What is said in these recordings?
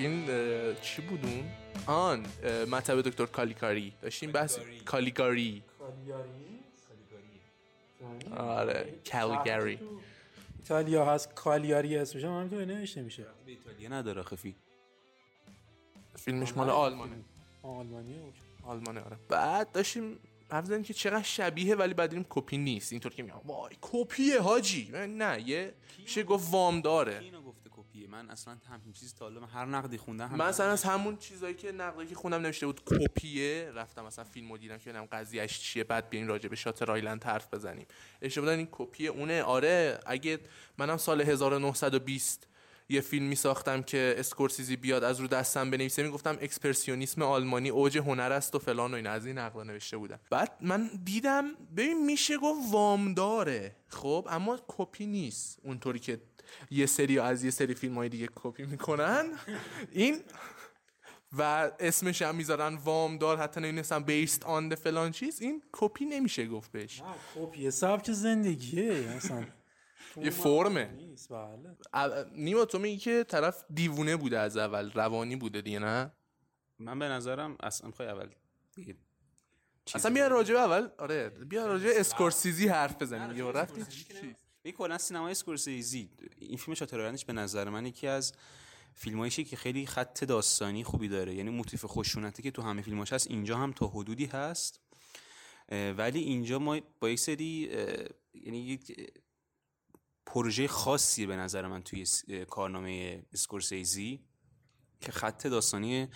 این چی بود اون آن مطب دکتر کالیکاری. داشتیم بحث کالیگاری آره کالیگاری ایتالیا هست کالیاری اسمش هم همینطور نوشته میشه به ایتالیا نداره خفی. فیلمش مال آلمانه. آلمانیه؟ آلمانه آره. بعد داشتیم حرف زدیم که چقدر شبیه ولی بعد دیدیم کپی نیست. اینطور که میگم. وای کپیه حاجی. من نه یه میشه گفت وام داره من اصلا همین چیز تا حالا هر نقدی خوندم من اصلا از همون چیزایی که نقدی که خوندم نوشته بود کپیه. رفتم مثلا فیلمو دیدم که ببینم قضیهش چیه بعد بیاین راجع به Shutter Island حرف بزنیم. اشتباه این کپیه اونه. آره اگه منم سال 1920 یه فیلم می ساختم که اسکورسیزی بیاد از رو دستم بنویسه می‌گفتم اکسپرسیونیسم آلمانی اوج هنر است و فلان و این از این نقدا نوشته بودن. بعد من دیدم ببین میشه گفت وام داره خب اما کپی نیست اونطوری که یه سری از یه سری فیلم های دیگه کپی می‌کنن. این و اسمش هم می‌ذارن وام دار حتی نمی‌دونستم based on فلان چیز. این کپی نمیشه گفت بهش. کپی سبک زندگیه اصلا. یه فرمه. بله. نیما تو میگی که طرف دیوونه بوده از اول روانی بوده دیگه نه؟ من به نظرم اصلا می‌خوای اول اصلا بیا راجع اول. آره بیا راجع اسکورسیزی حرف بزنیم. یه رفتی چی؟ می کلا سینمای اسکورسیزی این فیلم Shutter Island ش به نظر من یکی از فیلمایشه که خیلی خط داستانی خوبی داره. یعنی موتیف خشونتی که تو همه فیلماش هست اینجا هم تا حدودی هست. ولی اینجا ما با یک سری یعنی یک پروژه خاصیه به نظر من توی کارنامه اسکورسیزی که خط داستانی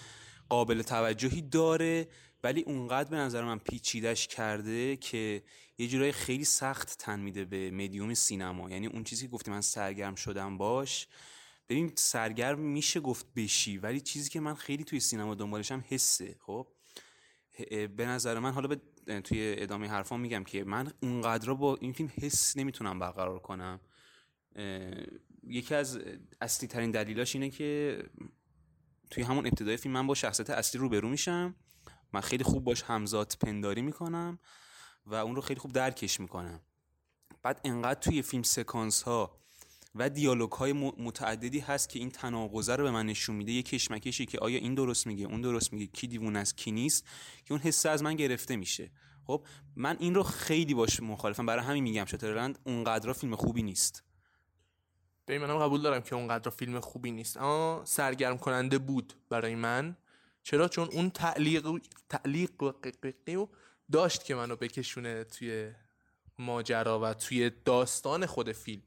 قابل توجهی داره. ولی اونقدر به نظر من پیچیدش کرده که یه جورایی خیلی سخت تن میده به مدیوم سینما. یعنی اون چیزی که گفتی من سرگرم شدم باش. ببین سرگرم میشه گفت بشی ولی چیزی که من خیلی توی سینما دنبالشم حسه خب؟ به نظر من حالا به توی ادامه حرفام میگم که من اونقدر با این فیلم حس نمی‌تونم برقرار کنم. یکی از اصلی ترین دلیلاش اینه که توی همون ابتدای فیلم من با شخصیت اصلی روبرو میشم. من خیلی خوب باش همزاد پنداری می‌کنم و اون رو خیلی خوب درکش می‌کنم. بعد انقدر توی فیلم سکانس ها و دیالوگ های متعددی هست که این تناقضه رو به من نشون میده. یه کشمکشی که آیا این درست میگه اون درست میگه کی دیوونه است کی نیست که اون حسه از من گرفته میشه. خب من این رو خیلی باش مخالفم. برای همین میگم شاترلند اونقدر فیلم خوبی نیست. به منم قبول دارم که اونقدر فیلم خوبی نیست. اما سرگرم کننده بود برای من. چرا؟ چون اون تعلیق تعلیق و قققی و داشت که منو بکشونه توی ماجرا و توی داستان خود فیلم.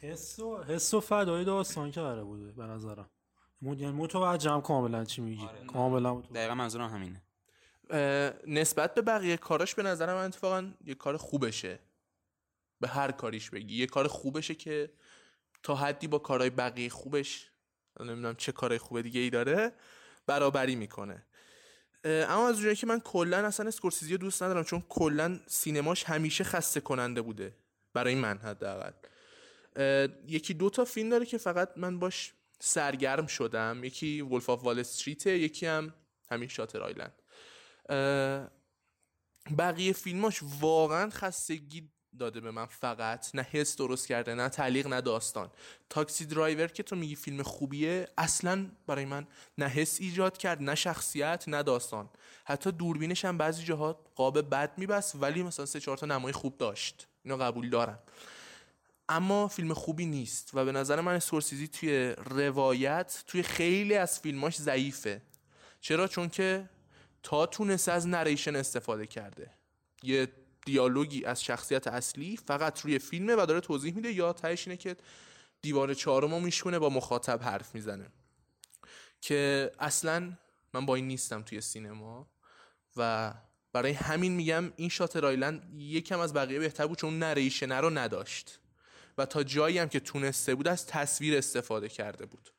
حس و حس و فدای داستان که قراره بوده به نظرم. یعنی متوجهم کاملا چی میگی. کاملا متوجهم. دقیقا منظورم همینه. نسبت به بقیه کاراش به نظر من اتفاقا یه کار خوبشه. به هر کاریش بگی. یه کار خوبشه که تا حدی با کارهای بقیه خوبش نمی‌دونم چه کارهای خوب دیگه ای داره برابری می‌کنه. اما از اونجایی که من کلا اصلا اسکورسیزی رو دوست ندارم چون کلا سینماش همیشه خسته کننده بوده برای من حداقل. یکی دو تا فیلم داره که فقط من باش سرگرم شدم. یکی Wolf of Wall Street یکی هم همین Shutter Island بقیه فیلماش واقعا خستگی داده به من فقط نه حس درست کرده نه تعلیق نه داستان. تاکسی درایور که تو میگی فیلم خوبیه اصلا برای من نه حس ایجاد کرد نه شخصیت نه داستان. حتی دوربینش هم بعضی جاها قاب بد میبست ولی مثلا سه چهار تا نمای خوب داشت. اینو قبول دارم. اما فیلم خوبی نیست و به نظر من اسکورسیزی توی روایت توی خیلی از فیلماش ضعیفه. چرا؟ چون که تا تونسته از نریشن استفاده کرده. یه دیالوگی از شخصیت اصلی فقط روی فیلمه و داره توضیح میده. یا تهش اینه که دیوار چهارمو میشونه با مخاطب حرف می‌زنه. که اصلا من با این نیستم توی سینما و برای همین میگم این شاتر آیلند یکم از بقیه بهتر بود چون نریشنه رو نداشت. و تا جایی هم که تونسته بود از تصویر استفاده کرده بود.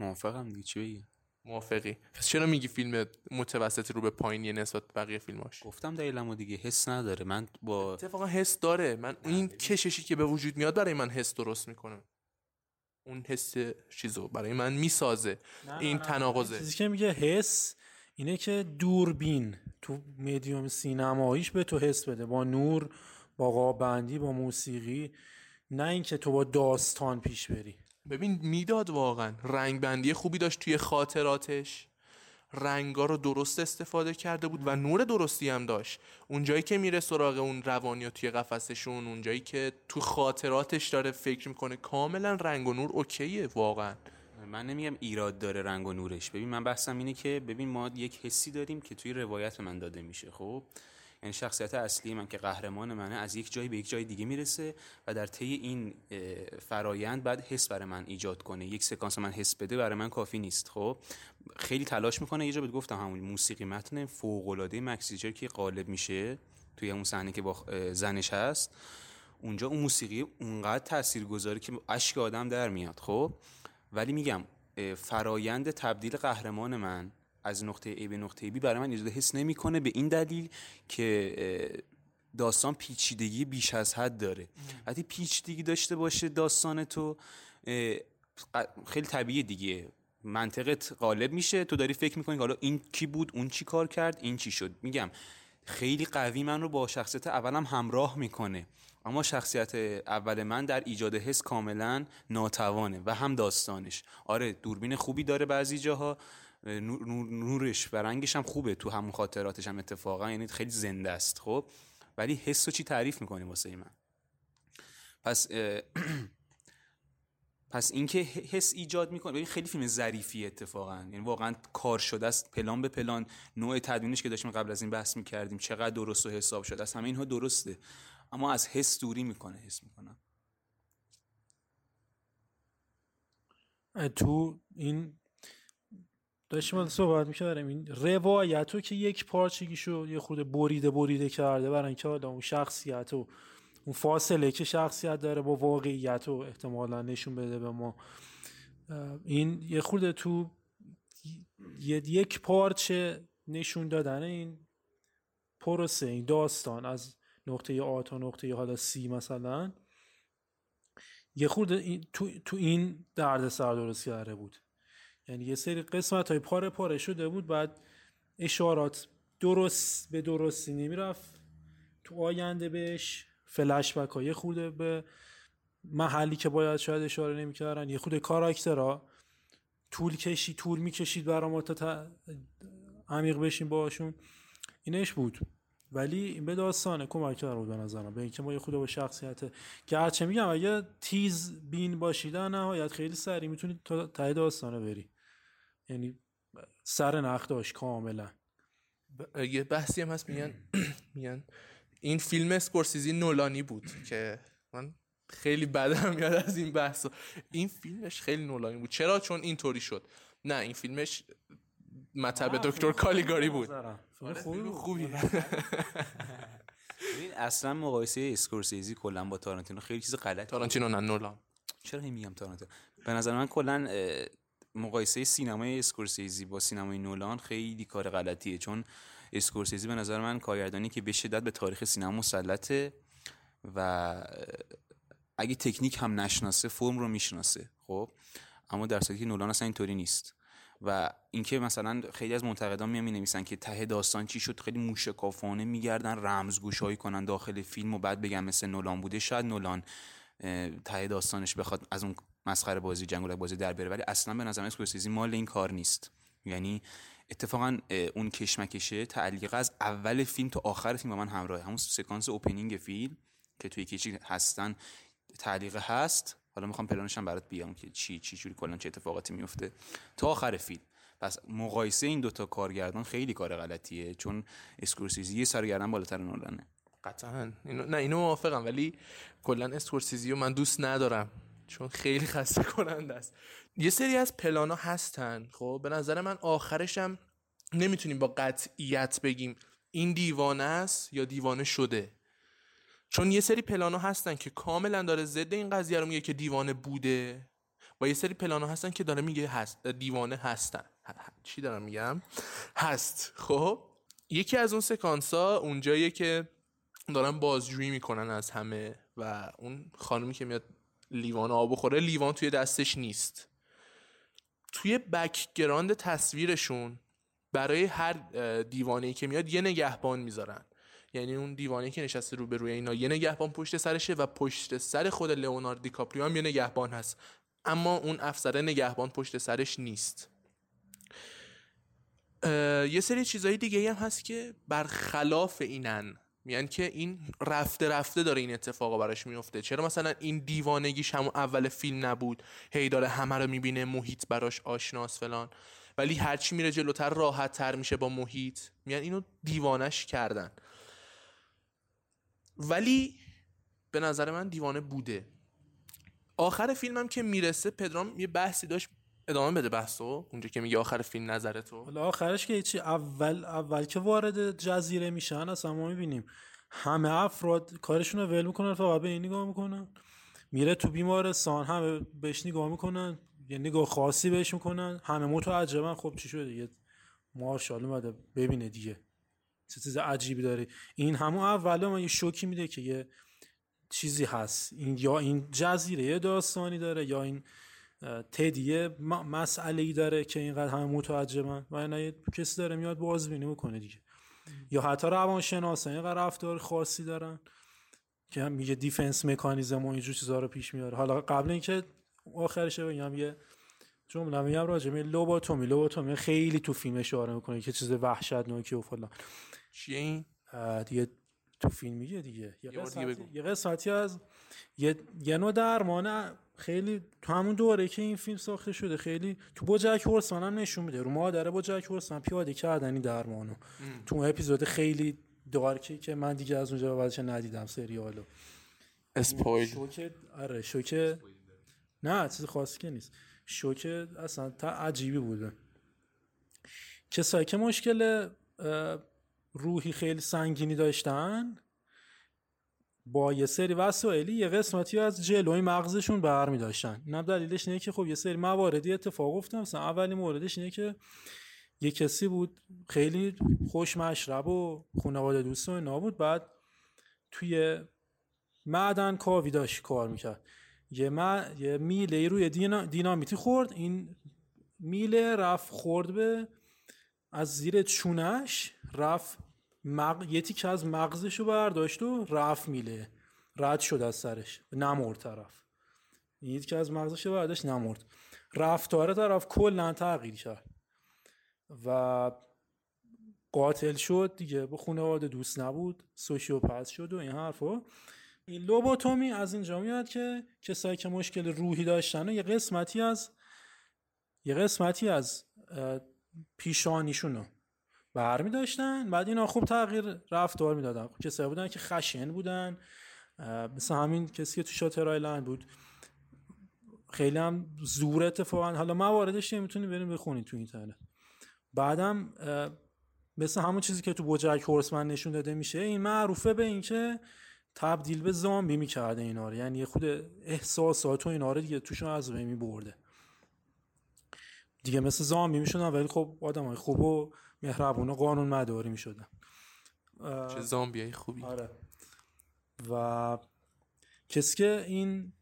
موافقم دیگه چی بگی؟ موافقی. پس چرا میگی فیلم متوسط رو به پایینی نسبت بقیه فیلماش؟ گفتم دلیلمو دیگه حس نداره. من با اتفاقا حس داره. من این کششی که به وجود میاد برای من حس درست می‌کنه. اون حس چیزو برای من می‌سازه. این تناقضه. چیزی که میگه حس اینه که دوربین تو مدیوم سینماییش به تو حس بده. با نور با قابندی با موسیقی. نه اینکه تو با داستان پیش بری. ببین می‌داد واقعا. رنگ بندی خوبی داشت توی خاطراتش. رنگا رو درست استفاده کرده بود و نور درستی هم داشت. اونجایی که میره سراغ اون روانی توی قفسشون اونجایی که تو خاطراتش داره فکر می‌کنه کاملا رنگ و نور اوکیه واقعا. من نمیگم ایراد داره رنگ و نورش. ببین من بحثم اینه که ببین ما یک حسی داریم که توی روایت من داده میشه خب؟ یعنی شخصیت اصلی من که قهرمان منه از یک جایی به یک جای دیگه می‌رسه و در طی این فرایند بعد حس برای من ایجاد کنه. یک سکانس من حس بده برای من کافی نیست. خب خیلی تلاش می‌کنه. یه جا بهت گفتم همون موسیقی متن فوق العاده مکسیجر که غالب میشه توی اون صحنه که با زنش هست. اونجا اون موسیقی اونقدر تاثیرگذاره که اشک آدم در میاد. خب ولی میگم فرایند تبدیل قهرمان من از نقطه A به نقطه B برای من ایجاد حس نمی‌کنه به این دلیل که داستان پیچیدگی بیش از حد داره. وقتی پیچیدگی داشته باشه داستان تو خیلی طبیعی دیگه. منطقت غالب میشه. تو داری فکر می‌کنی حالا این کی بود اون چی کار کرد این چی شد. میگم خیلی قوی من رو با شخصیت اولم همراه می‌کنه. اما شخصیت اول من در ایجاد حس کاملا ناتوانه و هم داستانش. آره دوربین خوبی داره بعضی جاها. نورش و رنگش هم خوبه تو همون خاطراتش هم اتفاقا یعنی خیلی زنده است خب؟ ولی حس چی تعریف می‌کنی واسه من؟ پس پس اینکه حس ایجاد می‌کنه ببین خیلی فیلم ظریفی اتفاقا. یعنی واقعا کار شده است. پلان به پلان. نوع تدوینش که داشتیم قبل از این بحث می‌کردیم. چقدر درست و حساب شده است. همه اینها درسته. اما از حس دوری می‌کنه حس می‌کنم. تو این داشتیم صحبت می‌کردم این روایت رو که یک پارچگی شو یه خود بریده بریده کرده برای اینکه حالا اون شخصیت و اون فاصله که شخصیت داره با واقعیت رو احتمالا نشون بده به ما. این یه خورده تو یک پارچه نشون دادن این پروسه این داستان از نقطه آ تا نقطه حالا سی مثلا. یه خورده تو, تو این درد سر درست کرده بود. یعنی یه سری قسمت های پاره پاره شده بود بعد اشارات درست به درستی نمی‌رفت. تو آینده بهش فلش بک های خورده به محلی که باید شاید اشاره نمی‌کردن یه خود کاراکترها. طول کشید طول می‌کشید برای ما تا عمیق بشیم باشون اینش بود. ولی این به داستانه کمک کرده بود به نظرم. به اینکه ما یه خود با شخصیت که هرچه میگم اگه تیز بین باشید نهایت خیلی سریع می‌تونید تا ته داستانه بری. یعنی سر نخ داشت کاملا. یه بحثی هم هست میگن میگن این فیلم اسکورسیزی نولانی بود که من خیلی بدم میاد از این بحث این فیلمش خیلی نولانی بود. چرا؟ چون اینطوری شد. نه این فیلمش مطب دکتر کالیگاری بود. خوبی. خوبی. ببین اصلا مقایسه اسکورسیزی کلا با تارانتینو خیلی چیز غلط تارانتینو نه نولان. چرا میگم تارانتینو؟ به نظر من کلا مقایسه سینمای اسکورسیزی با سینمای نولان خیلی کار غلطیه چون اسکورسیزی به نظر من کارگردانی که به شدت به تاریخ سینما مسلطه و اگه تکنیک هم نشناسه فرم رو می‌شناسه خب؟ اما در صورتی که نولان اصلا اینطوری نیست. و اینکه مثلا خیلی از منتقدان میان نویسن که ته داستان چی شد خیلی موشکافانه میگردن رمزگوشایی کنن داخل فیلم و بعد بگم مثل نولان بوده شاید نولان ته داستانش بخواد از اون مسخره بازی جنگولک بازی در بره ولی اصلا به نظر اسکورسیزی مال این کار نیست. یعنی اتفاقا اون کشمکشه تعلیق از اول فیلم تا آخر فیلم با من همراهه. همون سکانس opening فیلم که توی کشتی هستن تعلیق هست. حالا می‌خوام پلانش هم برات بیام که چی چی جوری کلا چه اتفاقاتی میفته تا آخر فیلم. پس مقایسه این دوتا کارگردان خیلی کار غلطیه چون اسکورسیزی یه سر و گردن بالاتر نولانه قطعا. اینو نه اینو موافقم ولی کلا اسکورسیزی رو من دوست ندارم چون خیلی خسته کننده است. یه سری از پلانا هستن خب؟ به نظر من آخرشم نمی‌تونیم با قطعیت بگیم این دیوانه است یا دیوانه شده. چون یه سری پلانا هستن که کاملا داره ضد این قضیه رو میگه که دیوانه بوده و یه سری پلانا هستن که داره میگه هست دیوانه هستن. چی دارم میگم؟ هست خب؟ یکی از اون سکانس ها اونجاییه که دارن بازجویی می‌کنن از همه و اون خانمی که میاد لیوان آب بخوره لیوان توی دستش نیست. توی background تصویرشون برای هر دیوانه که میاد یه نگهبان می‌ذارن. یعنی اون دیوانه که نشسته رو به روی اینا یه نگهبان پشت سرشه و پشت سر خود لئونارد دیکاپریو هم یه نگهبان هست. اما اون افسره نگهبان پشت سرش نیست. یه سری چیزهای دیگه هم هست که برخلاف اینن. میگن که این رفته رفته داره این اتفاقا براش میفته. چرا مثلا این دیوانگیش همون اول فیلم نبود؟ هی داره همه رو می‌بینه محیط براش آشناس فلان. ولی هرچی میره جلوتر راحت تر میشه با محیط. میگن اینو دیوانش کردن. ولی به نظر من دیوانه بوده. آخر فیلمم که می‌رسه پدرام یه بحثی داشت ادامه بده بحثو اونجا که میگه آخر فیلم نظر تو. حالا آخرش که چی؟ اول اول که وارد جزیره میشن اصلا ما می‌بینیم همه افراد کارشون رو ول می‌کنن فقط به این نگاه می‌کنن. میره تو بیمارستان همه بهش نگاه می‌کنن یه نگاه خاصی بهش می‌کنن. همه متعجبن خب چی شده دیگه؟ مارشال اومده ببینه دیگه. چه چیز عجیبی داره. این همون اوله ما یه شوکی میده که یه چیزی هست. این یا این جزیره یه داستانی داره یا این تدیه مسئله ای داره که اینقدر همه متعجبن و نه کسی داره میاد بازبینی می‌کنه دیگه. یا حتی روانشناسا اینقدر رفتار خاصی دارن که هم میگه دیفنس مکانیزم و اینجور چیزا رو پیش میاره. حالا قبل اینکه آخرش بگم یه جمله میگم راجع به لوباتومی. لوباتومی خیلی تو فیلم اشاره می‌کنه که چیز وحشتناکی و فلان. چیه این؟ دیگه تو فیلم میگه دیگه. یه قسمتی, یه قسمتی از یه, یه نوع درمان خیلی تو همون دوره که این فیلم ساخته شده خیلی تو با جک هورسمن هم نشون میده. رو مادره با جک هورسمن پیاده کردن این درمانو. تو اپیزود خیلی دارکی که من دیگه از اونجا بعدش ندیدم سریالو. اسپویل. شوکه آره شوکه نه چیز خاصی که نیست. شوکه اصلا تا عجیبی بوده. کسایی که مشکل روحی خیلی سنگینی داشتن؟ با یه سری وسایلی یه قسمتی از جلوی مغزشون برمی داشتن. اینم دلیلش اینه که خب یه سری مواردی اتفاق افتاد. مثلا اولی موردش اینه که یه کسی بود خیلی خوش مشرب و خانواده دوست و نابود بعد توی معدن کاوی داشت کار می‌کرد. یه, ما... یه میله روی دینا... دینامیتی خورد. این میله رفت خورد به از زیر چونش رفت مغ... یه تیک از مغزش رو برداشت و رفت میله. رد شد از سرش. نمرد طرف. یه تیک از مغزش رو برداشت نمرد. رفتار طرف کلا تغییر کرد. و قاتل شد دیگه. به خانواده دوست نبود. سوشیوپت شد و این حرفا این لوبوتومی از اینجا میاد که کسایی که مشکل روحی داشتن و یه قسمتی از یه قسمتی از پیشانیشونو برمی داشتن بعد اینا خوب تغییر رفتار می‌دادن. خب کسایی بودن که خشن بودن. مثل همین کسی که تو شاتر آیلند بود. خیلی هم زور اتفاقا. حالا مواردش نمی‌تونی بریم بخونید تو اینترنت. بعدم مثل همون چیزی که تو بوجک هورسمن نشون داده میشه این معروفه به اینکه تبدیل به زامبی می‌کرده اینا رو. یعنی خود احساسات و اینا رو دیگه توشون از بین میبرده. دیگه مثل زامبی می‌شدن ولی خب آدم های خوب و مهربون و قانون مداری می‌شدن. چه زامبی خوبی. آره. و کسی که این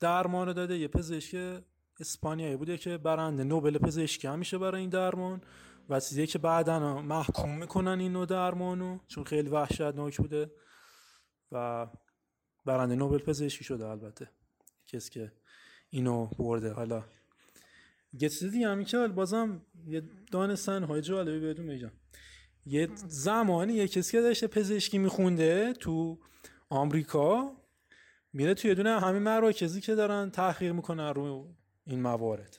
درمان رو داده یه پزشک اسپانیایی بوده که برنده نوبل پزشکی هم میشه برای این درمان و چیزی که بعدا محکوم می‌کنن این نوع درمانو چون خیلی وحشتناک بوده و برنده نوبل پزشکی شده البته. کسی که اینو برده. حالا یه چیز دیگه همی که بازم یه دانستن های جالبی بهتون میگم. یه زمانی یه کسی که داشته پزشکی میخونده تو آمریکا میره توی دونه همین مراکزی که دارن تحقیق می‌کنن رو این موارد.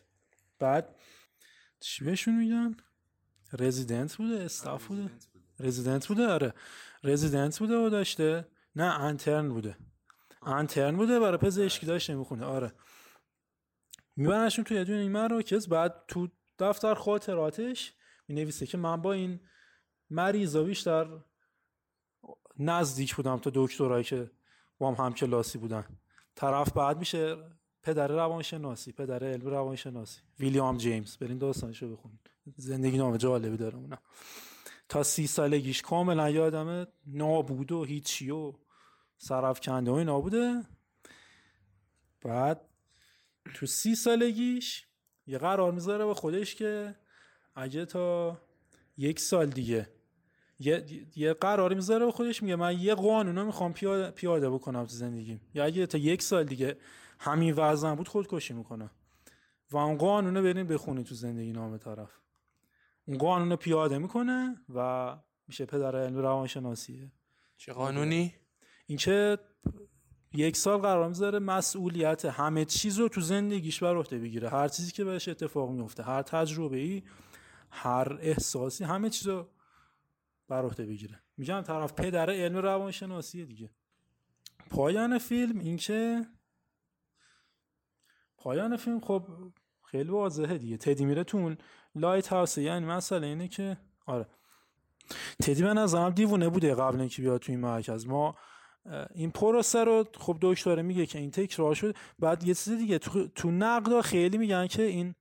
بعد چی بهشون میگن؟ رزیدنت بوده استاف بوده. رزیدنت بوده. آره. رزیدنت بوده و داشته. نه انترن بوده. انترن بوده برای پزشکی داشته می‌خونه آره. میبرنشون توی دونه این مراکز بعد تو دفتر خاطراتش می نویسه که من با این مریضا بیشتر نزدیک بودم تا دکترایی که با هم همکلاسی بودن. طرف بعد میشه پدر روانشناسی پدر علم روانشناسی. ویلیام جیمز. برین داستانشو بخونید زندگی نامه جالبی داره اونم. تا سی سالگیش کاملا یادم نابود و هیچی و سرف کنده و اینا بوده. بعد تو سی سالگیش یه قرار می‌ذاره به خودش که اگه تا یک سال دیگه یه, یه قراری می‌ذاره به خودش میگه من یه قانون رو می‌خوام پیاده, پیاده بکنم تو زندگیم. یا اگه تا یک سال دیگه همین وزن بود خودکشی می‌کنه. و اون قانون رو بریم بخونی تو زندگی نامه طرف. اون قانون رو پیاده می‌کنه و میشه پدر علم روانشناسیه. چه قانونی؟ این که یک سال قرار می‌ذاره مسئولیت همه چیز رو تو زندگیش بر عهده بگیره. هر چیزی که بهش اتفاق میفته هر تجربه ای هر احساسی همه چیز رو بر عهده بگیره. میگم طرف پدر علم روانشناسی دیگه. پایان فیلم اینکه پایان فیلم خب خیلی واضحه دیگه. تدی میره تو اون لایت هاوس. یعنی مسئله اینه که آره. تدی به نظرم دیوونه بوده قبل اینکه بیاد تو این مرکز. ما این پروسه رو خب دکتر میگه که این تکرار شد بعد یه چیز دیگه تو, تو نقد خیلی میگن که این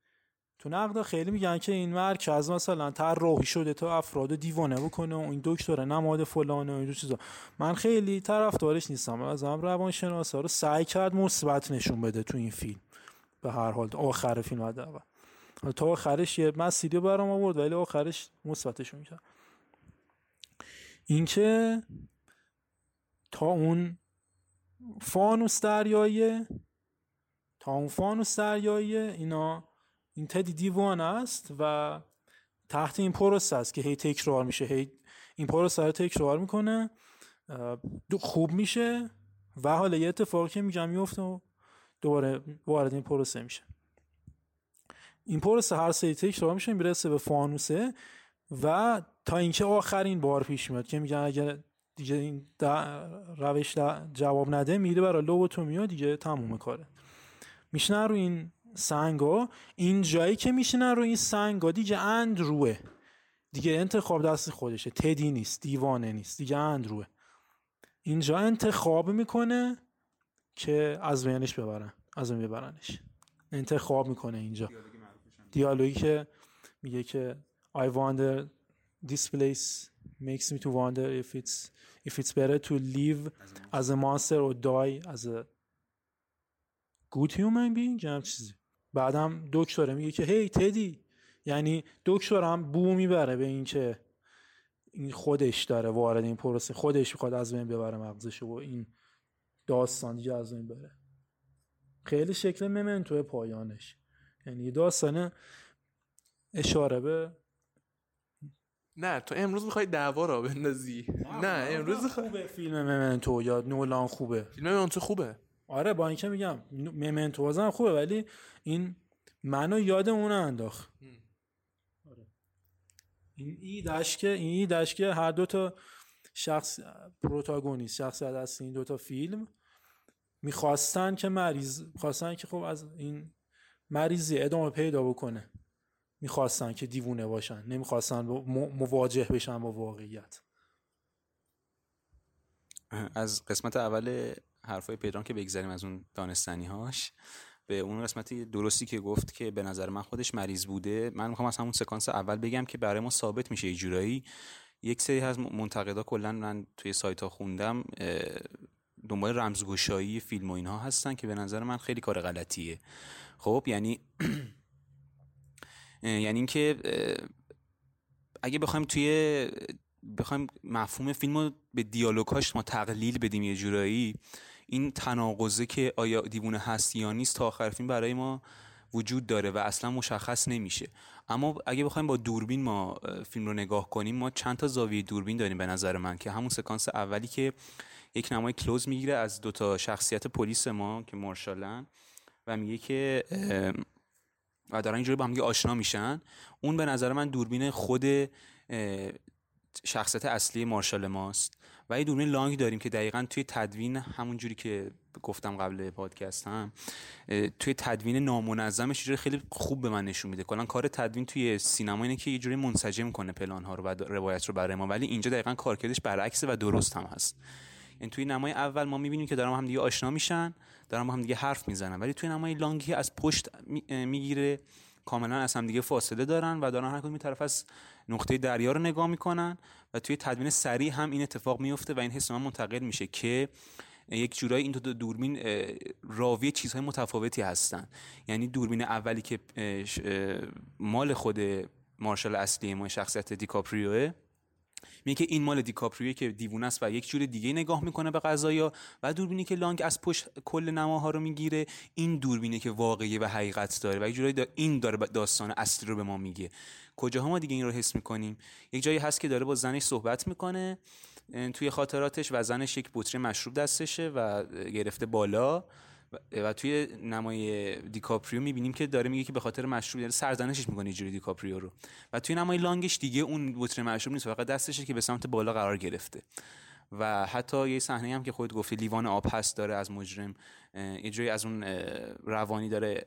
تو نقد خیلی میگن که این مرکز مثلا طراحی شده تا افراد دیوانه بکنه و این دکتر نماد فلانه و این چیزا. من خیلی طرفدارش نیستم. از هم روانشناسا رو سعی کرد مثبت نشون بده تو این فیلم. به هر حال آخر فیلم حداقل. تا آخرش یه مسیری برام آورد ولی آخرش مثبتشون کرد. اینکه تا اون فانوس دریایی تا اون فانوس دریایی اینا این تدی دیوانه است و تحت این پروسه است که هی تکرار میشه هی این پروسه رو تکرار می‌کنه خوب میشه و حالا یه اتفاقی که میگم میفته و دوباره وارد این پروسه میشه. این پروسه هر سری تکرار میشه می‌رسه به فانوسه و تا اینکه آخرین بار پیش میاد که میگن اگر دیگه این روش جواب نده میره برای لوبوتومی دیگه تموم کاره. میشنن رو این سنگا. این جایی که میشنن رو این سنگا دیگه اندروه. دیگه انتخاب دست خودشه. تدی نیست دیوانه نیست. دیگه اندروه. اینجا انتخاب می‌کنه که از بینش ببرن. از بین ببرنش. انتخاب می‌کنه اینجا. دیالوگی که میگه که I wonder this place makes me to wonder if it's if it's better to live as a monster. or die as a good human being. هم چیزی بعدم دکتره میگه که هی تدی یعنی دکترم بو می‌بره به این که این خودش داره وارد این پروسه خودش می‌خواد از بین ببره مغزش و این داستان دیگه از بین بره. خیلی شکل ممنتو پایانش. یعنی داستان اشاره به نه تو امروز می‌خوای دعوا را بندازی. نه, امروز خوبه فیلم ممنتو یا نولان خوبه؟ فیلم ممنتو خوبه. آره با اینکه میگم ممنتو بازم خوبه ولی این منو یاد اون انداخت. آره. این ایدش که این ایدش که هر دو تا شخص پروتاگونیست شخصیت از این دو تا فیلم می‌خواستن که مریض می‌خواستن که خب از این مریضی ادامه پیدا بکنه. می‌خواستن که دیوونه باشن نمی‌خواستن مواجه بشن با واقعیت. از قسمت اول حرفای پدرام که بگذاریم از اون دانستنی هاش به اون قسمتی درستی که گفت که به نظر من خودش مریض بوده من می‌خوام از همون سکانس اول بگم که برای ما ثابت میشه یه جورایی. یک سری از منتقدا کلا من توی سایت ها خوندم دنبال رمزگشایی فیلم و اینها هستن که به نظر من خیلی کار غلطیه. خب یعنی یعنی اینکه اگه بخوایم توی بخوایم مفهوم فیلم رو به دیالوگاش ما تقلیل بدیم یه جورایی این تناقضه که آیا دیوونه هست یا نیست تا آخر فیلم برای ما وجود داره و اصلا مشخص نمیشه. اما اگه بخوایم با دوربین ما فیلم رو نگاه کنیم ما چند تا زاویه دوربین داریم به نظر من که همون سکانس اولی که یک نمای کلوز می‌گیره از دو تا شخصیت پلیس ما که مارشالن و میگه که و دارن اینجوری با هم آشنا میشن. اون به نظر من دوربین خود شخصیت اصلی مارشال ماست. و یه دوربین لانگ داریم که دقیقا توی تدوین همون جوری که گفتم قبل پادکست هم توی تدوین نامنظمش جوری خیلی خوب به من نشون میده. کلا کار تدوین توی سینما اینه که یه جوری منسجم کنه پلان ها رو و روایت رو برای ما. ولی اینجا دقیقا کارکردش برعکسه و درست هم هست. این توی نمای اول ما می‌بینیم که دارن هم دیگه آشنا میشن دارن با هم دیگه حرف می‌زنن. ولی توی نمای لانگی از پشت می‌گیره کاملا از هم دیگه فاصله دارن و دارن هر کدوم طرف از نقطه دریا رو نگاه می‌کنن و توی تدوین سریع هم این اتفاق میفته و این حس من منتقل میشه که یک جورایی این دو دوربین راوی چیزهای متفاوتی هستن. یعنی دوربین اولی که مال خود مارشال اصلی ما شخصیت دیکاپریوه میگه که این مال دیکاپریو که دیوونه است و یک جور دیگه نگاه می‌کنه به قضایا و دوربینی که لانگ از پشت کل نماها رو می‌گیره این دوربینه که واقعی و حقیقت داره و یک جوری این داره داستان اصلی رو به ما میگه. کجاها ما دیگه این رو حس می‌کنیم؟ یک جایی هست که داره با زنش صحبت می‌کنه توی خاطراتش و زنش یک بطری مشروب دستشه و گرفته بالا. و توی نمای دیکاپریو می‌بینیم که داره میگه که به خاطر مشروب داره سرزنشش می‌کنه جوری دیکاپریو رو. و توی نمای لانگش دیگه اون بطری مشروب نیست فقط دستشه که به سمت بالا قرار گرفته. و حتی یه صحنه هم که خود گفتی لیوان آب هست داره از مجرم یه از اون روانی داره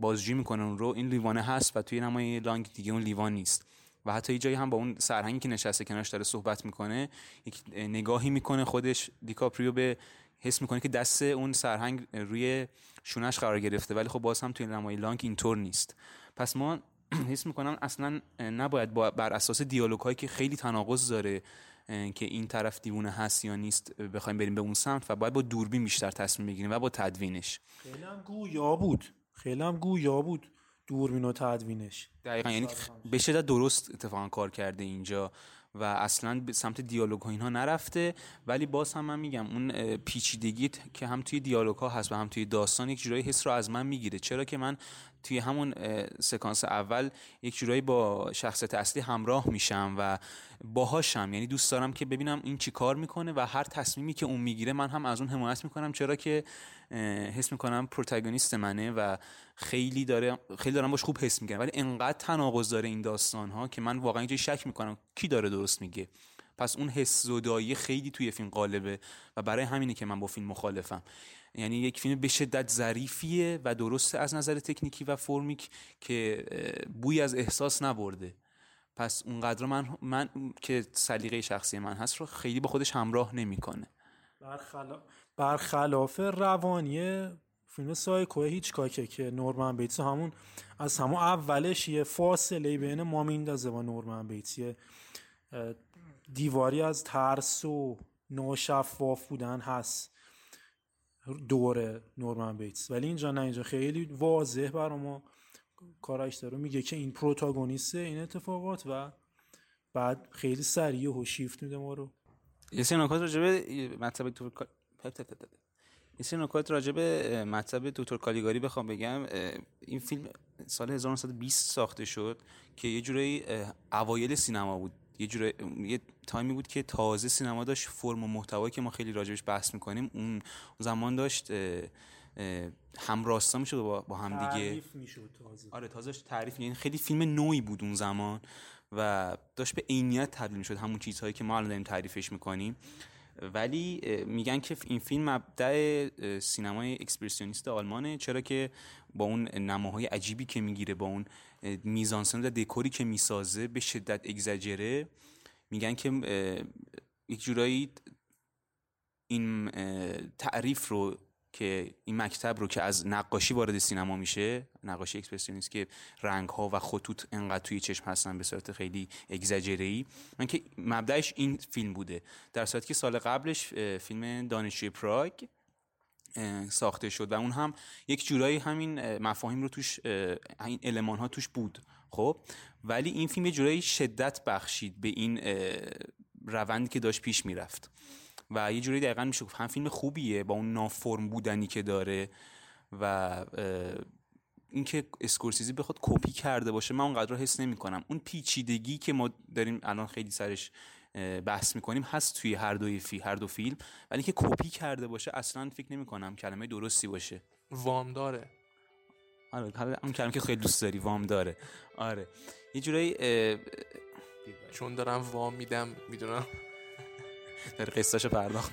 بازجویی می‌کنه اون رو. این لیوانه هست و توی نمای لانگ دیگه اون لیوان نیست. و حتی یه جایی هم با اون سرهنگی که نشسته کنارش داره صحبت می‌کنه یک نگاهی می‌کنه خودش دیکاپریو به حس می‌کنه که دست اون سرهنگ روی شونش قرار گرفته ولی خب باز هم توی نمای لانگ اینطور نیست. پس ما حس می‌کنم اصلا نباید بر اساس دیالوگ هایی که خیلی تناقض داره که این طرف دیوونه هست یا نیست بخوایم بریم به اون سمت و باید با دوربین بیشتر تصمیم بگیریم و با تدوینش. خیلی هم گویا بود. خیلی هم گویا بود دوربین و تدوینش. دقیقا یعنی به شدت درست اتفاقا کار کرده اینجا. و اصلا سمت دیالوگ ها اینها نرفته. ولی باز هم من میگم اون پیچیدگی که هم توی دیالوگ ها هست و هم توی داستان یک جورایی حس رو از من می‌گیره. چرا که من توی همون سکانس اول یک جورایی با شخصیت اصلی همراه میشم و باهاشم. یعنی دوست دارم که ببینم این چی کار می‌کنه و هر تصمیمی که اون می‌گیره من هم از اون حمایت می‌کنم. چرا که حس می‌کنم پروتاگونیست منه و خیلی داره خیلی دارم باش خوب حس می‌کنم ولی انقدر تناقض داره این داستان ها که من واقعا اینجا شک می‌کنم کی داره درست میگه. پس اون حس زدایی خیلی توی فیلم قالبه و برای همینه که من با فیلم مخالفم. یعنی یک فیلم به شدت ظریفیه و درسته از نظر تکنیکی و فرمیک که بوی از احساس نبرده. پس اونقدر من من که سلیقه شخصی من هست رو خیلی با خودش همراه نمی‌کنه. برخلاف برخلاف روانی فیلم سایکو هیچ کاکه که نورمن بیتس همون از همون اولش یه فاصله بین ما میندازه با نورمن بیتس. یه دیواری از ترس و ناشفاف بودن هست. دور نورمن بیتس. ولی اینجا نه اینجا خیلی واضح برای ما کاراش داره. میگه که این پروتاگونیست این اتفاقات و بعد خیلی سریع و شیفت میده ما رو. یه سری نکات راجبه مطلب دکتر سری نکات راجبه مطلب دکتر کالیگاری بخوام بگم. این فیلم سال 1920 ساخته شد که یه جورایی اوایل سینما بود. یه جوره یه تایمی بود که تازه سینما داشت فرم و محتوایی که ما خیلی راجبش بحث می‌کنیم اون زمان داشت همراستا می‌شد با, با هم دیگه. تعریف می‌شد تازه. آره تازه تعریف یعنی خیلی فیلم نوعی بود اون زمان و داشت به عینیت تبدیل می‌شد همون چیزهایی که ما الان داریم تعریفش می‌کنیم. ولی میگن که این فیلم مبدع سینمای اکسپرسیونیست آلمانه. چرا که با اون نماهای عجیبی که می‌گیره با اون میزانسن و دکوری که می‌سازه به شدت اگزاجره. میگن که یک جورایی این تعریف رو که این مکتب رو که از نقاشی وارد سینما میشه نقاشی اکسپرسیونیست که رنگ ها و خطوط انقدر توی چشم هستن به صورت خیلی اگزاجره ای من که مبدعش این فیلم بوده. در صورتی که سال قبلش فیلم دانشجوی پراگ ساخته شد و اون هم یک جورایی همین مفاهیم رو توش این المان ها توش بود خب؟ ولی این فیلم یه جورایی شدت بخشید به این روندی که داشت پیش می‌رفت. و یه جوری دقیقا میشه هم فیلم خوبیه با اون نافرم بودنی که داره و اینکه اسکورسیزی بخواد کپی کرده باشه من اونقدر حس نمی کنم اون پیچیدگی که ما داریم الان خیلی سرش بحث می‌کنیم هست توی هر دوی فی هر دو فیلم. ولی که کپی کرده باشه اصلا فکر نمی کنم کلمه درستی باشه. وام داره. آره اون کلمه که خیلی دوست داری وام داره. آره. یه جورایی چون دارم وام میدم می‌دونم. داره قصهشو پرداخت